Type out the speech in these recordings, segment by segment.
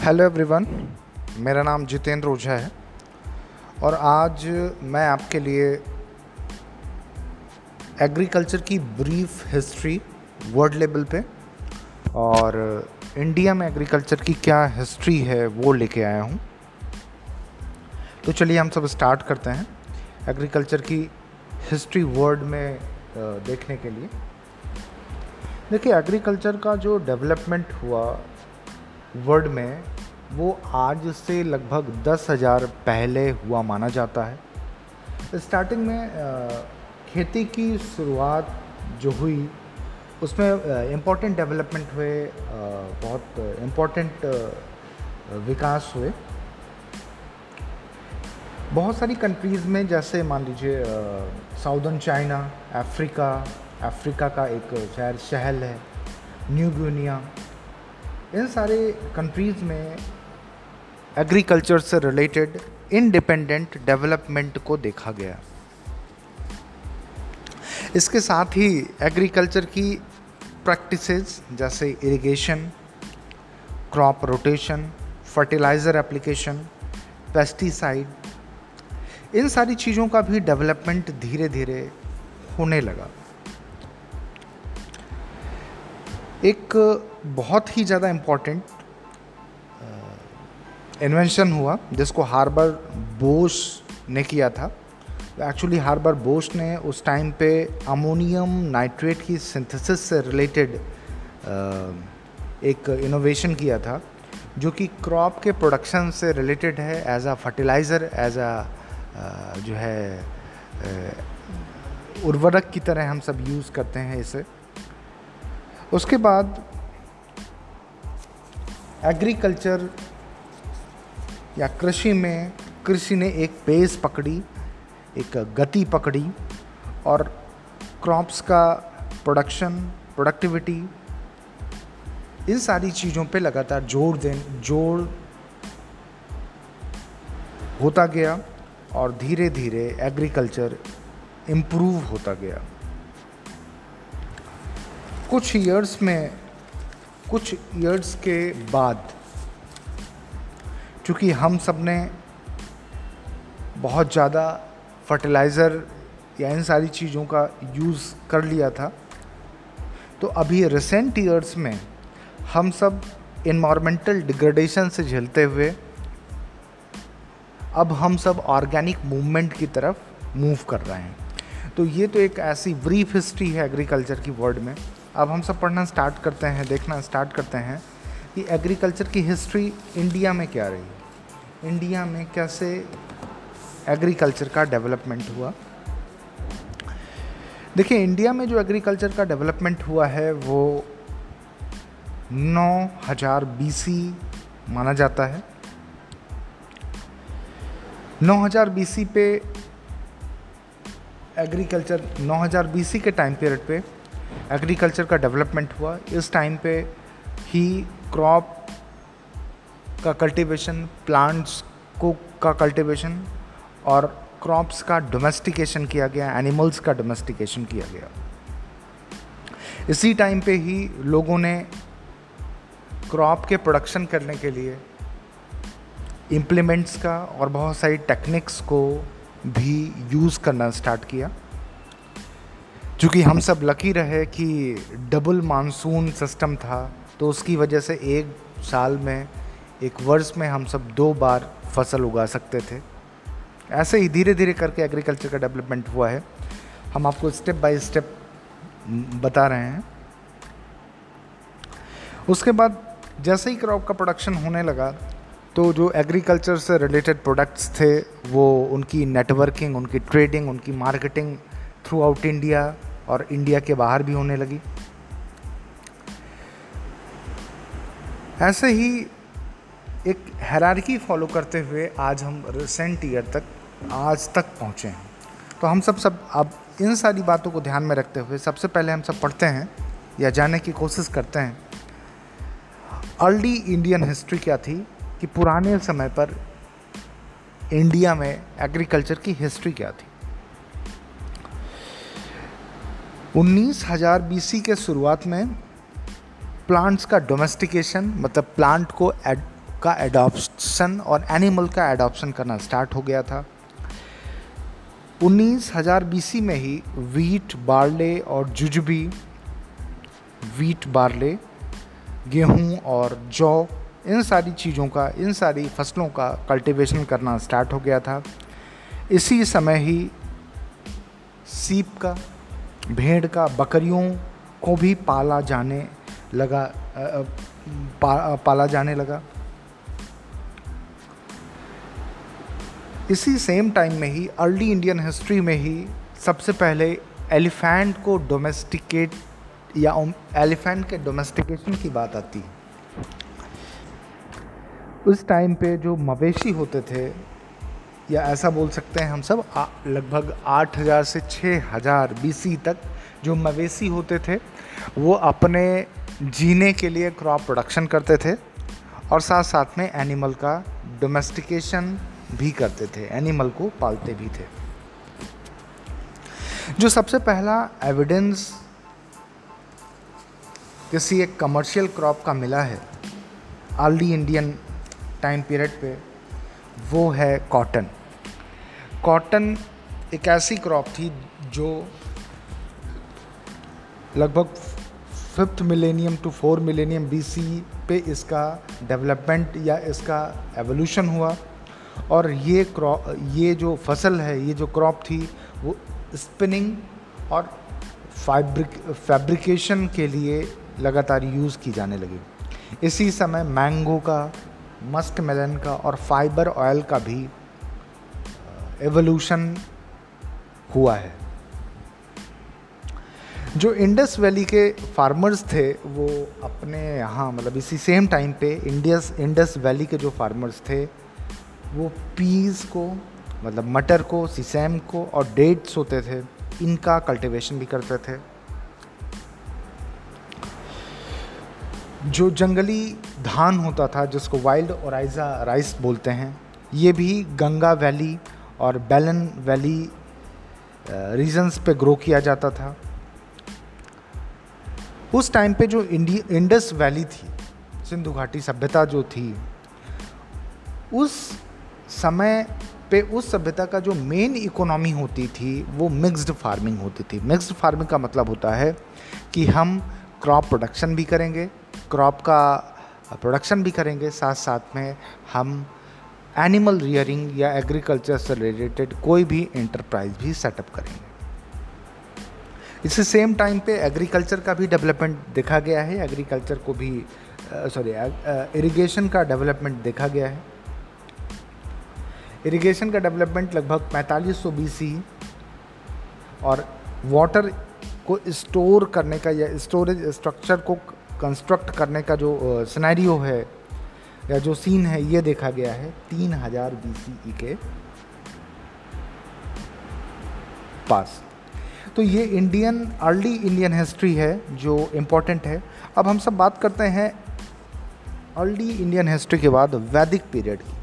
Hello everyone मेरा नाम जितेंद्र ओझा है और आज मैं आपके लिए एग्रीकल्चर की ब्रीफ हिस्ट्री वर्ल्ड लेवल पे और इंडिया में एग्रीकल्चर की क्या हिस्ट्री है वो लेके आया हूँ। तो चलिए हम सब स्टार्ट करते हैं एग्रीकल्चर की हिस्ट्री वर्ल्ड में देखने के लिए। देखिए एग्रीकल्चर का जो डेवलपमेंट हुआ वर्ल्ड में वो आज से लगभग दस हज़ार पहले हुआ माना जाता है। स्टार्टिंग में खेती की शुरुआत जो हुई, उसमें इम्पोर्टेंट डेवलपमेंट हुए बहुत इम्पोर्टेंट विकास हुए। बहुत सारी कंट्रीज़ में, जैसे मान लीजिए साउदर्न चाइना अफ्रीका अफ्रीका का एक शहर, शहल है न्यू गुनिया इन सारे कंट्रीज़ में एग्रीकल्चर से रिलेटेड इंडिपेंडेंट डेवलपमेंट को देखा गया। इसके साथ ही एग्रीकल्चर की प्रैक्टिसेस जैसे irrigation crop rotation fertiliser application pesticide इन सारी चीज़ों का भी डेवलपमेंट धीरे धीरे होने लगा। एक बहुत ही ज़्यादा इंपॉर्टेंट इन्वेंशन हुआ, जिसको हार्बर बोस ने किया था। एक्चुअली हार्बर बोस ने उस टाइम पे अमोनियम नाइट्रेट की सिंथेसिस से रिलेटेड एक इनोवेशन किया था, जो कि क्रॉप के प्रोडक्शन से रिलेटेड है as a fertiliser as a जो है उर्वरक की तरह हम सब यूज़ करते हैं इसे। उसके बाद एग्रीकल्चर या कृषि में, कृषि ने एक पेस पकड़ी, एक गति पकड़ी और क्रॉप्स का प्रोडक्शन प्रोडक्टिविटी इन सारी चीज़ों पे लगातार ज़ोर दे ज़ोर होता गया और धीरे धीरे एग्रीकल्चर इम्प्रूव होता गया। कुछ ईयर्स में, कुछ ईयर्स के बाद, चूँकि हम सबने बहुत ज़्यादा फर्टिलाइज़र या इन सारी चीज़ों का यूज़ कर लिया था तो अभी रिसेंट ईयर्स में हम सब इन्वामेंटल डिग्रेडेशन से झेलते हुए, अब हम सब ऑर्गेनिक मूवमेंट की तरफ़ मूव कर रहे हैं। तो ये तो एक ऐसी ब्रीफ हिस्ट्री है एग्रीकल्चर की वर्ल्ड में। अब हम सब पढ़ना स्टार्ट करते हैं, देखना स्टार्ट करते हैं कि एग्रीकल्चर की हिस्ट्री इंडिया में क्या रही? इंडिया में कैसे एग्रीकल्चर का डेवलपमेंट हुआ? देखिए इंडिया में जो एग्रीकल्चर का डेवलपमेंट हुआ है, वो 9000 बीसी माना जाता है। 9000 बीसी पे एग्रीकल्चर 9000 बीसी के टाइम पीरियड पे एग्रीकल्चर का डेवलपमेंट हुआ। इस टाइम पे ही क्रॉप का कल्टीवेशन प्लांट्स को का कल्टीवेशन और क्रॉप्स का डोमेस्टिकेशन किया गया एनिमल्स का डोमेस्टिकेशन किया गया। इसी टाइम पे ही लोगों ने क्रॉप के प्रोडक्शन करने के लिए इम्प्लीमेंट्स का और बहुत सारी टेक्निक्स को भी यूज़ करना स्टार्ट किया। चूँकि हम सब लकी रहे कि डबल मानसून सिस्टम था तो उसकी वजह से एक साल में, एक वर्ष में हम सब दो बार फ़सल उगा सकते थे। ऐसे ही धीरे धीरे करके एग्रीकल्चर का डेवलपमेंट हुआ है। हम आपको स्टेप बाय स्टेप बता रहे हैं। उसके बाद जैसे ही क्रॉप का प्रोडक्शन होने लगा तो जो एग्रीकल्चर से रिलेटेड प्रोडक्ट्स थे, वो उनकी नेटवर्किंग उनकी ट्रेडिंग उनकी मार्केटिंग थ्रू आउट इंडिया और इंडिया के बाहर भी होने लगी। ऐसे ही एक हैरारकी फॉलो करते हुए आज हम रिसेंट ईयर तक, आज तक पहुँचे हैं। तो हम सब सब अब इन सारी बातों को ध्यान में रखते हुए सबसे पहले हम सब पढ़ते हैं या जानने की कोशिश करते हैं अर्ली इंडियन हिस्ट्री क्या थी कि पुराने समय पर इंडिया में एग्रीकल्चर की हिस्ट्री क्या थी। उन्नीस हज़ार बीसी के शुरुआत में प्लांट्स का डोमेस्टिकेशन मतलब प्लांट को एड, का एडॉप्शन और एनिमल का एडॉप्शन करना स्टार्ट हो गया था। उन्नीस हज़ार बीसी में ही वीट बार्ले और जुजबी वीट बार्ले गेहूँ और जौ इन सारी चीज़ों का इन सारी फ़सलों का कल्टीवेशन करना स्टार्ट हो गया था। इसी समय ही सीप का भेड़ का बकरियों को भी पाला जाने लगा पा, पाला जाने लगा। इसी सेम टाइम में ही अर्ली इंडियन हिस्ट्री में ही सबसे पहले एलिफेंट को डोमेस्टिकेट या एलिफेंट के डोमेस्टिकेशन की बात आती। है उस टाइम पे जो मवेशी होते थे या ऐसा बोल सकते हैं हम सब लगभग 8000 से 6000 बीसी तक जो मवेशी होते थे, वो अपने जीने के लिए क्रॉप प्रोडक्शन करते थे और साथ साथ में एनिमल का डोमेस्टिकेशन भी करते थे एनिमल को पालते भी थे। जो सबसे पहला एविडेंस किसी एक कमर्शियल क्रॉप का मिला है अर्ली इंडियन टाइम पीरियड पे, वो है कॉटन कॉटन एक ऐसी क्रॉप थी जो लगभग fifth millennium two four millennium BC पे इसका डेवलपमेंट या इसका एवोल्यूशन हुआ। और ये क्रॉप ये जो फ़सल है, ये जो क्रॉप थी, वो स्पिनिंग और फैब्रिक, फैब्रिकेशन के लिए लगातार यूज़ की जाने लगी। इसी समय मैंगो का, मस्क मेलन का और फाइबर ऑयल का भी एवोल्यूशन हुआ है। जो इंडस वैली के फार्मर्स थे, वो अपने यहाँ मतलब इसी सेम टाइम पे इंडियस इंडस वैली के जो फार्मर्स थे, वो पीज़ को मतलब मटर को सीसैम को और डेट्स होते थे, इनका कल्टीवेशन भी करते थे। जो जंगली धान होता था, जिसको वाइल्ड ओराइजा राइस बोलते हैं, ये भी गंगा वैली और बैलन वैली रीजन्स पे ग्रो किया जाता था। उस टाइम पे जो इंडी इंडस वैली थी, सिंधु घाटी सभ्यता जो थी, उस समय पे उस सभ्यता का जो मेन इकोनॉमी होती थी, वो मिक्स्ड फ़ार्मिंग होती थी। मिक्स्ड फ़ार्मिंग का मतलब होता है कि हम क्रॉप प्रोडक्शन भी करेंगे क्रॉप का प्रोडक्शन भी करेंगे साथ साथ में हम एनिमल रियरिंग या एग्रीकल्चर से रिलेटेड कोई भी इंटरप्राइज भी सेटअप करेंगे। इसी सेम टाइम पे एग्रीकल्चर का भी डेवलपमेंट देखा गया है एग्रीकल्चर को भी सॉरी इरिगेशन का डेवलपमेंट देखा गया है। इरिगेशन का डेवलपमेंट लगभग पैंतालीस सौ बी और वाटर को स्टोर करने का या स्टोरेज स्ट्रक्चर को कंस्ट्रक्ट करने का जो सिनेरियो है या जो सीन है, ये देखा गया है, तीन हज़ार बी के पास। तो ये इंडियन अर्ली इंडियन हिस्ट्री है, जो इम्पोर्टेंट है। अब हम सब बात करते हैं अर्ली इंडियन हिस्ट्री के बाद वैदिक पीरियड की,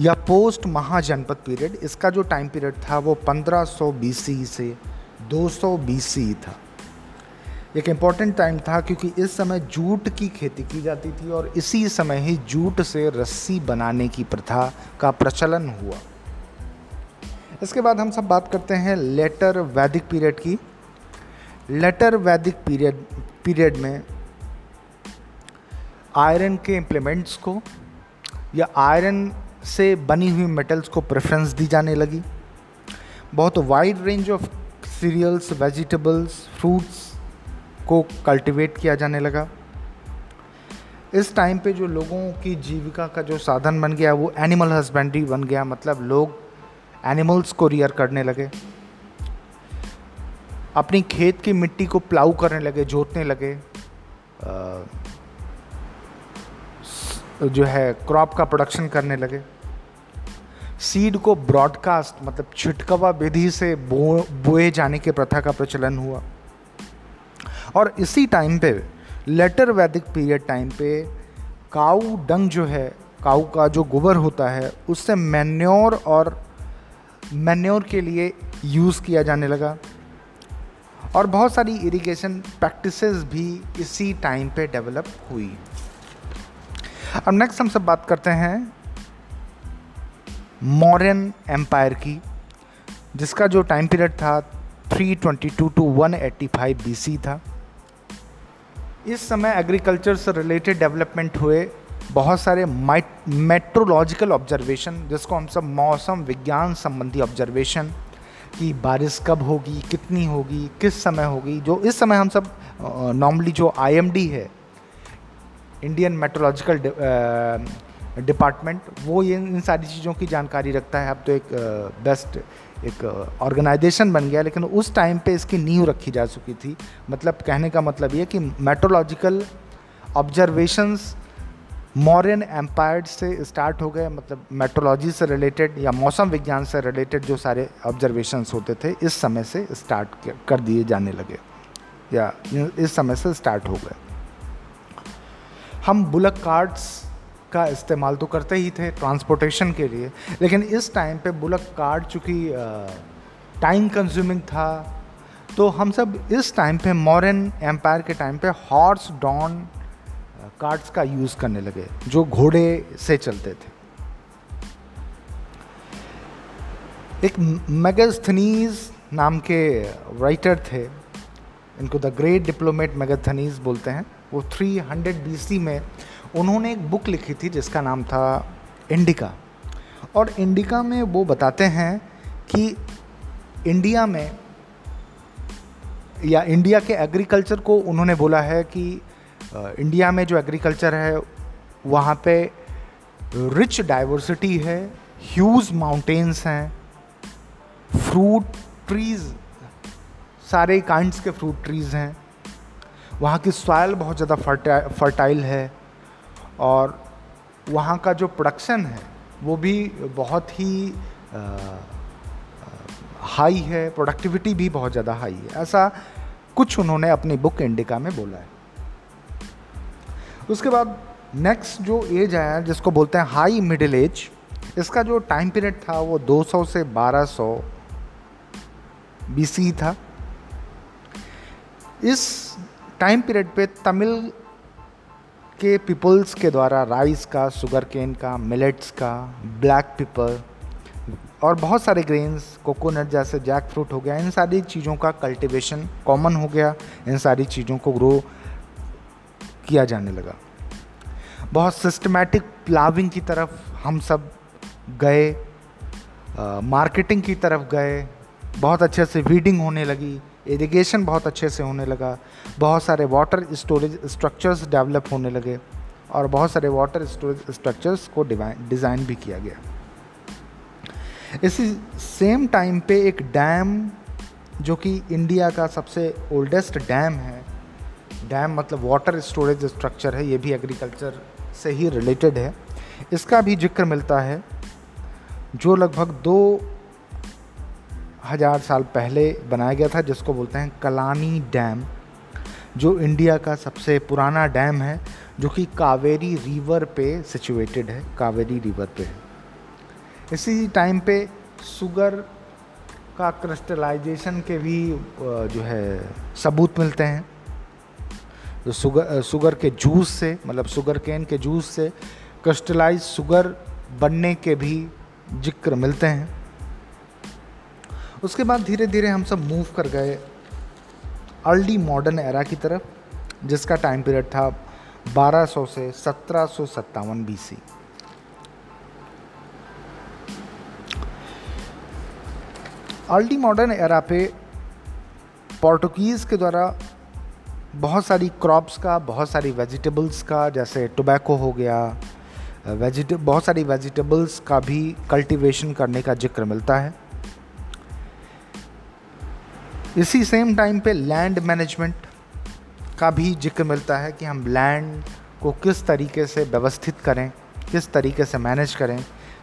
या पोस्ट महाजनपद पीरियड इसका जो टाइम पीरियड था, वो 1500 बीसी से 200 बीसी था। एक इंपॉर्टेंट टाइम था क्योंकि इस समय जूट की खेती की जाती थी और इसी समय ही जूट से रस्सी बनाने की प्रथा का प्रचलन हुआ। इसके बाद हम सब बात करते हैं लेटर वैदिक पीरियड की। लेटर वैदिक पीरियड पीरियड में आयरन के इम्प्लीमेंट्स को या आयरन से बनी हुई मेटल्स को प्रेफरेंस दी जाने लगी। बहुत wide range of cereals vegetables fruits को कल्टीवेट किया जाने लगा। इस टाइम पे जो लोगों की जीविका का जो साधन बन गया, वो एनिमल हस्बेंड्री बन गया मतलब लोग एनिमल्स को रियर करने लगे। अपनी खेत की मिट्टी को प्लाऊ करने लगे, जोतने लगे। जो है क्रॉप का प्रोडक्शन करने लगे। सीड को ब्रॉडकास्ट मतलब छिटकवा विधि से बोए जाने के प्रथा का प्रचलन हुआ। और इसी टाइम पे लेटर वैदिक पीरियड टाइम पे, काऊ डंग जो है, काऊ का जो गोबर होता है, उससे मैन्योर और मैन्योर के लिए यूज़ किया जाने लगा। और बहुत सारी इरिगेशन प्रैक्टिसेस भी इसी टाइम पे डेवलप हुई। अब नेक्स्ट हम सब बात करते हैं मॉरन एम्पायर की, जिसका जो टाइम पीरियड था 322 टू 185 बीसी था। इस समय एग्रीकल्चर से रिलेटेड डेवलपमेंट हुए, बहुत सारे मेट्रोलॉजिकल ऑब्जर्वेशन जिसको हम सब मौसम विज्ञान संबंधी ऑब्जर्वेशन कि बारिश कब होगी, कितनी होगी, किस समय होगी, जो इस समय हम सब नॉर्मली जो आईएमडी है इंडियन मेट्रोलॉजिकल डिपार्टमेंट वो ये इन सारी चीज़ों की जानकारी रखता है। अब तो एक बेस्ट एक ऑर्गेनाइजेशन बन गया, लेकिन उस टाइम पे इसकी नींव रखी जा चुकी थी। मतलब कहने का मतलब ये कि मेट्रोलॉजिकल ऑब्जर्वेशंस मॉरियन एम्पायर से स्टार्ट हो गए। मतलब मेट्रोलॉजी से रिलेटेड या मौसम विज्ञान से रिलेटेड जो सारे ऑब्जर्वेशंस होते थे, इस समय से स्टार्ट कर दिए जाने लगे। या, इस समय से स्टार्ट हो गए। हम बुलक कार्ड्स का इस्तेमाल तो करते ही थे ट्रांसपोर्टेशन के लिए, लेकिन इस टाइम पे बुलक कार्ड चूँकि टाइम कंज्यूमिंग था तो हम सब इस टाइम पे मॉडर्न एम्पायर के टाइम पे हॉर्स डॉन कार्ड्स का यूज़ करने लगे, जो घोड़े से चलते थे। एक मेगास्थनीज नाम के राइटर थे, इनको द ग्रेट डिप्लोमेट मेगाथनीज बोलते हैं, वो 300 बीसी में उन्होंने एक बुक लिखी थी जिसका नाम था इंडिका। और इंडिका में वो बताते हैं कि इंडिया में या इंडिया के एग्रीकल्चर को उन्होंने बोला है कि इंडिया में जो एग्रीकल्चर है, वहाँ पे रिच डाइवर्सिटी है, ह्यूज माउंटेन्स हैं, फ्रूट ट्रीज़, सारे काइंड्स के फ्रूट ट्रीज़ हैं, वहाँ की सॉयल बहुत ज़्यादा फर्टाइल है और वहाँ का जो प्रोडक्शन है, वो भी बहुत ही हाई है प्रोडक्टिविटी भी बहुत ज़्यादा हाई है। ऐसा कुछ उन्होंने अपनी बुक इंडिका में बोला है। उसके बाद नेक्स्ट जो एज आया जिसको बोलते हैं हाई मिडिल एज इसका जो टाइम पीरियड था, वो 200 से 1200 बीसी था। इस टाइम पीरियड पे तमिल के पीपल्स के द्वारा राइस का शुगर केन का मिलेट्स का ब्लैक पिपर और बहुत सारे ग्रेन्स कोकोनट जैसे जैक फ्रूट हो गया, इन सारी चीज़ों का कल्टीवेशन कॉमन हो गया, इन सारी चीज़ों को ग्रो किया जाने लगा। बहुत सिस्टमेटिक प्लाविंग की तरफ़ हम सब गए मार्केटिंग की तरफ़ गए, बहुत अच्छे से वीडिंग होने लगी इरिगेशन बहुत अच्छे से होने लगा। बहुत सारे वाटर स्टोरेज स्ट्रक्चर्स डेवलप होने लगे और बहुत सारे वाटर स्टोरेज स्ट्रक्चर्स को डिज़ाइन भी किया गया। इसी सेम टाइम पे एक डैम जो कि इंडिया का सबसे ओल्डेस्ट डैम है। डैम मतलब वाटर स्टोरेज स्ट्रक्चर है, ये भी एग्रीकल्चर से ही रिलेटेड है। इसका भी ज़िक्र मिलता है। जो लगभग दो हज़ार साल पहले बनाया गया था, जिसको बोलते हैं कलानी डैम, जो इंडिया का सबसे पुराना डैम है, जो कि कावेरी रिवर पे सिचुएटेड है, कावेरी रिवर पे है। इसी टाइम पे शुगर का क्रिस्टलाइजेशन के भी जो है, सबूत मिलते हैं। जो शुगर शुगर के जूस से मतलब शुगर केन के जूस से क्रिस्टलाइज शुगर बनने के भी ज़िक्र मिलते हैं। उसके बाद धीरे धीरे हम सब मूव कर गए अर्ली मॉडर्न एरा की तरफ़, जिसका टाइम पीरियड था 1200 से सत्रह सौ सत्तावन B C early modern era पे पोर्टुगीज़ के द्वारा बहुत सारी क्रॉप्स का, बहुत सारी वेजिटेबल्स का, जैसे टोबैको हो गया वेजिट बहुत सारी वेजिटेबल्स का भी कल्टीवेशन करने का ज़िक्र मिलता है। इसी सेम टाइम पे लैंड मैनेजमेंट का भी ज़िक्र मिलता है कि हम लैंड को किस तरीके से व्यवस्थित करें, किस तरीके से मैनेज करें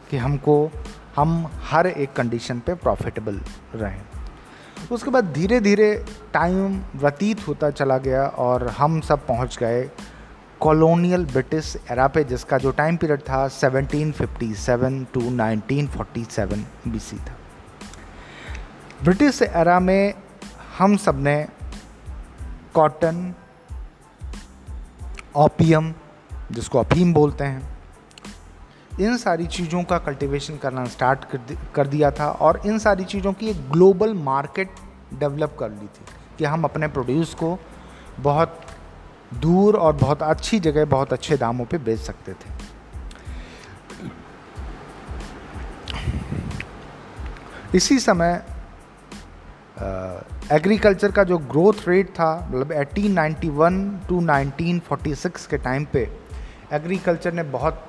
कि हमको, हम हर एक कंडीशन पे प्रॉफिटेबल रहें। उसके बाद धीरे धीरे टाइम व्यतीत होता चला गया और हम सब पहुँच गए कॉलोनियल ब्रिटिश एरा पे, जिसका जो टाइम पीरियड था 1757 टू 1947 बीसी था। ब्रिटिश एरा में हम सबने कॉटन ओपियम जिसको अफीम बोलते हैं इन सारी चीज़ों का कल्टीवेशन करना स्टार्ट कर, दिया था और इन सारी चीज़ों की एक ग्लोबल मार्केट डेवलप कर ली थी कि हम अपने प्रोड्यूस को बहुत दूर और बहुत अच्छी जगह बहुत अच्छे दामों पे बेच सकते थे। इसी समय एग्रीकल्चर का जो ग्रोथ रेट था मतलब 1891 टू 1946 के टाइम पे, एग्रीकल्चर ने बहुत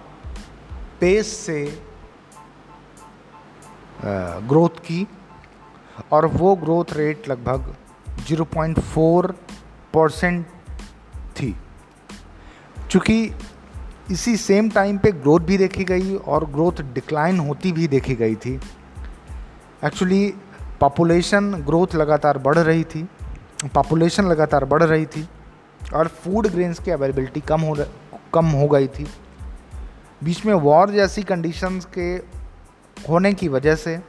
पेस से ग्रोथ की और वो ग्रोथ रेट लगभग 0.4 परसेंट थी। चूँकि इसी सेम टाइम पे ग्रोथ भी देखी गई और ग्रोथ डिक्लाइन होती भी देखी गई थी। एक्चुअली पॉपुलेशन ग्रोथ लगातार बढ़ रही थी पॉपुलेशन लगातार बढ़ रही थी और फ़ूड ग्रेन्स की अवेलेबिलिटी कम हो कम हो गई थी। बीच में वॉर जैसी कंडीशंस के होने की वजह से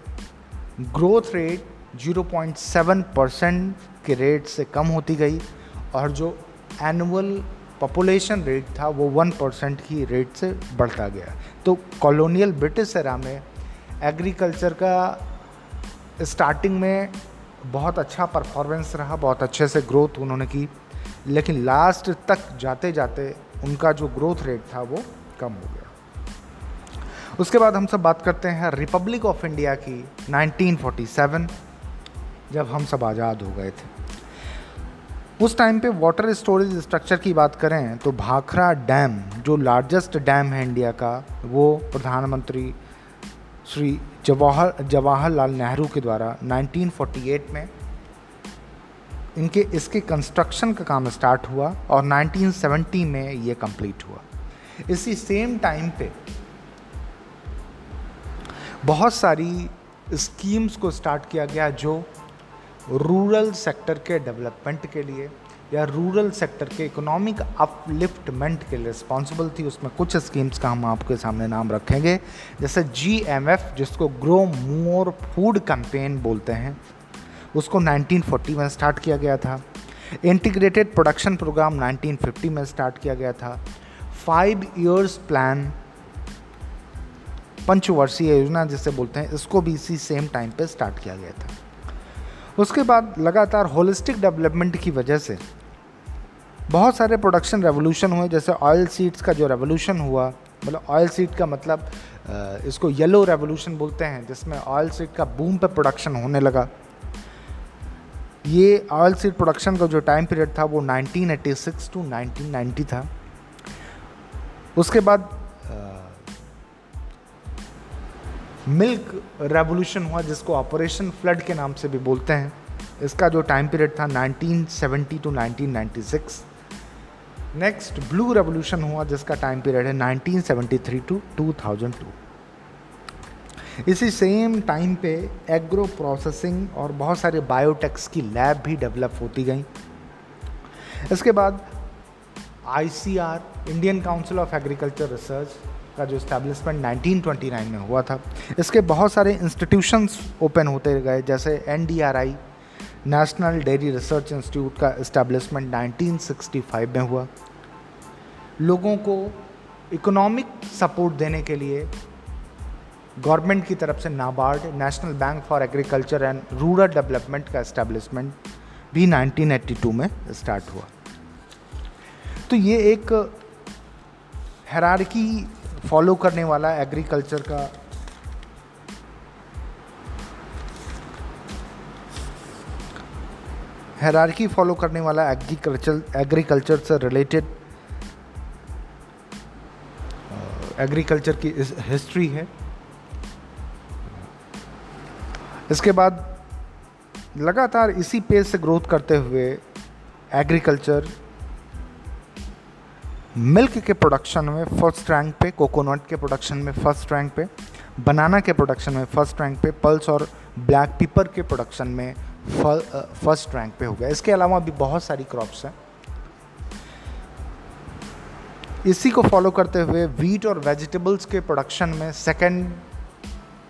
ग्रोथ रेट 0.7 परसेंट के रेट से कम होती गई और जो एनुअल पॉपुलेशन रेट था वो वन परसेंट की रेट से बढ़ता गया। तो कॉलोनियल ब्रिटिश एरा में एग्रीकल्चर का स्टार्टिंग में बहुत अच्छा परफॉर्मेंस रहा, बहुत अच्छे से ग्रोथ उन्होंने की, लेकिन लास्ट तक जाते जाते उनका जो ग्रोथ रेट था वो कम हो गया। उसके बाद हम सब बात करते हैं रिपब्लिक ऑफ़ इंडिया की 1947 जब हम सब आज़ाद हो गए थे। उस टाइम पे वाटर स्टोरेज स्ट्रक्चर की बात करें तो भाखरा डैम जो लार्जेस्ट डैम है इंडिया का, वो प्रधानमंत्री श्री जवाहर, जवाहरलाल नेहरू के द्वारा 1948 में इनके, इसके कंस्ट्रक्शन का काम स्टार्ट हुआ और 1970 में ये कंप्लीट हुआ। इसी सेम टाइम पे बहुत सारी स्कीम्स को स्टार्ट किया गया जो रूरल सेक्टर के डेवलपमेंट के लिए या रूरल सेक्टर के इकोनॉमिक अपलिफ्टमेंट के लिए रिस्पॉन्सिबल थी, उसमें कुछ स्कीम्स का हम आपके सामने नाम रखेंगे। जैसे जी एम एफ़ जिसको ग्रो मोर फ़ूड कैंपेन बोलते हैं, उसको 1940 में स्टार्ट किया गया था। इंटीग्रेटेड प्रोडक्शन प्रोग्राम 1950 में स्टार्ट किया गया था। फाइव ईयर्स प्लान पंचवर्षीय योजना जिसे बोलते हैं, इसको भी इसी सेम टाइम पे स्टार्ट किया गया था। उसके बाद लगातार होलिस्टिक डेवलपमेंट की वजह से बहुत सारे प्रोडक्शन रेवोल्यूशन हुए, जैसे ऑयल सीड्स का जो रेवोल्यूशन हुआ मतलब ऑयल सीड का मतलब इसको येलो रेवोल्यूशन बोलते हैं, जिसमें ऑयल सीड का बूम पे प्रोडक्शन होने लगा। ये ऑयल सीड प्रोडक्शन का जो टाइम पीरियड था, वो 1986 टू 1990 था। उसके बाद मिल्क रेवोल्यूशन हुआ, जिसको ऑपरेशन फ्लड के नाम से भी बोलते हैं। इसका जो टाइम पीरियड था 1970 टू 1996 नेक्स्ट, ब्लू रेवोल्यूशन हुआ, जिसका टाइम पीरियड है 1973 टू 2002 इसी सेम टाइम पे एग्रो प्रोसेसिंग और बहुत सारे बायोटेक्स की लैब भी डेवलप होती गई। इसके बाद ICR, Indian council of agriculture research का जो इस्टेब्लिशमेंट 1929 में हुआ था। इसके बहुत सारे इंस्टीट्यूशंस ओपन होते गए, जैसे NDRI national dairy research institute का इस्टेब्लिशमेंट 1965 में हुआ। लोगों को इकोनॉमिक सपोर्ट देने के लिए गवर्नमेंट की तरफ़ से NABARD national bank for agriculture and rural development का इस्टेब्लिशमेंट भी 1982 में स्टार्ट हुआ। तो ये एक हैरारकी फॉलो करने वाला एग्रीकल्चर का हैरारकी फॉलो करने वाला एग्रीकल्चर एग्रीकल्चर से रिलेटेड एग्रीकल्चर की हिस्ट्री है। इसके बाद लगातार इसी पेज से ग्रोथ करते हुए एग्रीकल्चर मिल्क के प्रोडक्शन में फ़र्स्ट रैंक पे कोकोनट के प्रोडक्शन में फ़र्स्ट रैंक पे बनाना के प्रोडक्शन में फ़र्स्ट रैंक पे पल्स और ब्लैक पीपर के प्रोडक्शन में फ़र्स्ट रैंक पे हो गया। इसके अलावा भी बहुत सारी क्रॉप्स हैं। इसी को फॉलो करते हुए वीट और वेजिटेबल्स के प्रोडक्शन में सेकंड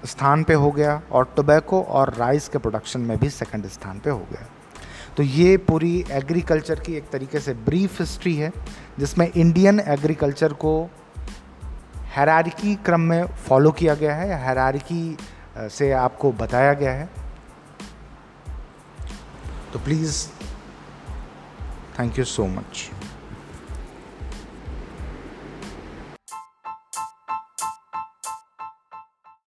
स्थान पे हो गया और टोबैको और राइस के प्रोडक्शन में भी सेकंड स्थान पे हो गया। तो ये पूरी एग्रीकल्चर की एक तरीके से ब्रीफ हिस्ट्री है, जिसमें इंडियन एग्रीकल्चर को हैरारिकी क्रम में फॉलो किया गया है हैरारिकी से आपको बताया गया है। तो please thank you so much